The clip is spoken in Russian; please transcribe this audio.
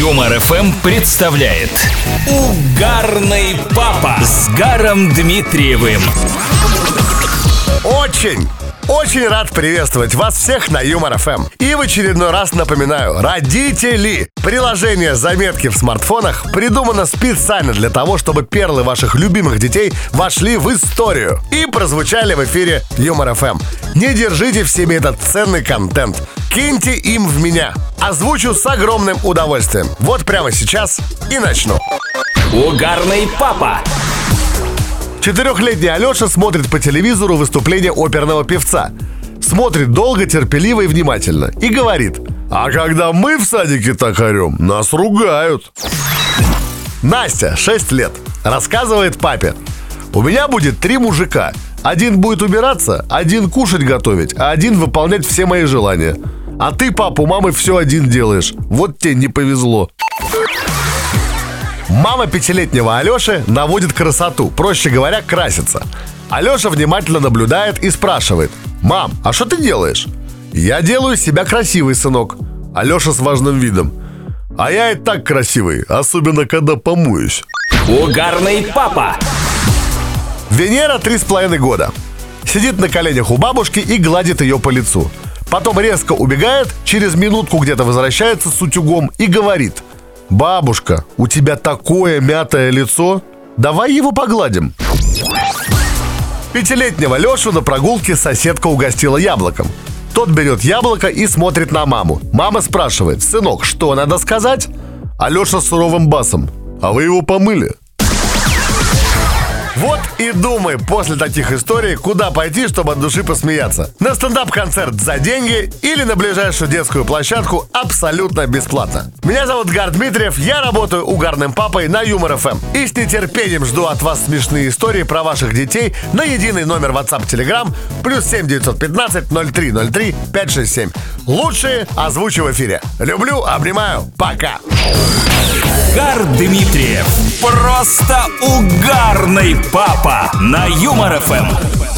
Юмор ФМ представляет Угарный папа с Гаром Дмитриевым. Очень, очень рад приветствовать вас всех на Юмор ФМ. И в очередной раз напоминаю, родители, приложение заметки в смартфонах придумано специально для того, чтобы перлы ваших любимых детей вошли в историю и прозвучали в эфире Юмор ФМ. Не держите в себе этот ценный контент. Киньте им в меня. Озвучу с огромным удовольствием. Вот прямо сейчас и начну. Угарный папа. Четырехлетний Алеша смотрит по телевизору выступление оперного певца. Смотрит долго, терпеливо и внимательно. И говорит, а когда мы в садике так орем, нас ругают. Настя, 6 лет, рассказывает папе. У меня будет три мужика. Один будет убираться, один кушать готовить, а один выполнять все мои желания. А ты, папа, у мамы все один делаешь. Вот тебе не повезло. Мама пятилетнего Алеши наводит красоту, проще говоря, красится. Алеша внимательно наблюдает и спрашивает. «Мам, а что ты делаешь?» «Я делаю себя красивый, сынок». Алеша с важным видом. «А я и так красивый, особенно когда помоюсь». Угарный папа. Венера три с половиной года. Сидит на коленях у бабушки и гладит ее по лицу. Потом резко убегает, через минутку где-то возвращается с утюгом и говорит «Бабушка, у тебя такое мятое лицо, давай его погладим». Пятилетнего Лешу на прогулке соседка угостила яблоком. Тот берет яблоко и смотрит на маму. Мама спрашивает, сынок, что надо сказать? А Леша суровым басом, а вы его помыли? Вот и думай после таких историй, куда пойти, чтобы от души посмеяться. На стендап-концерт за деньги или на ближайшую детскую площадку абсолютно бесплатно. Меня зовут Гар Дмитриев, я работаю угарным папой на Юмор ФМ. И с нетерпением жду от вас смешные истории про ваших детей на единый номер WhatsApp Telegram плюс 7 915 0303 567. Лучшие озвучу в эфире. Люблю, обнимаю, пока. Гар Дмитриев. Просто угарный папа на Юмор ФМ.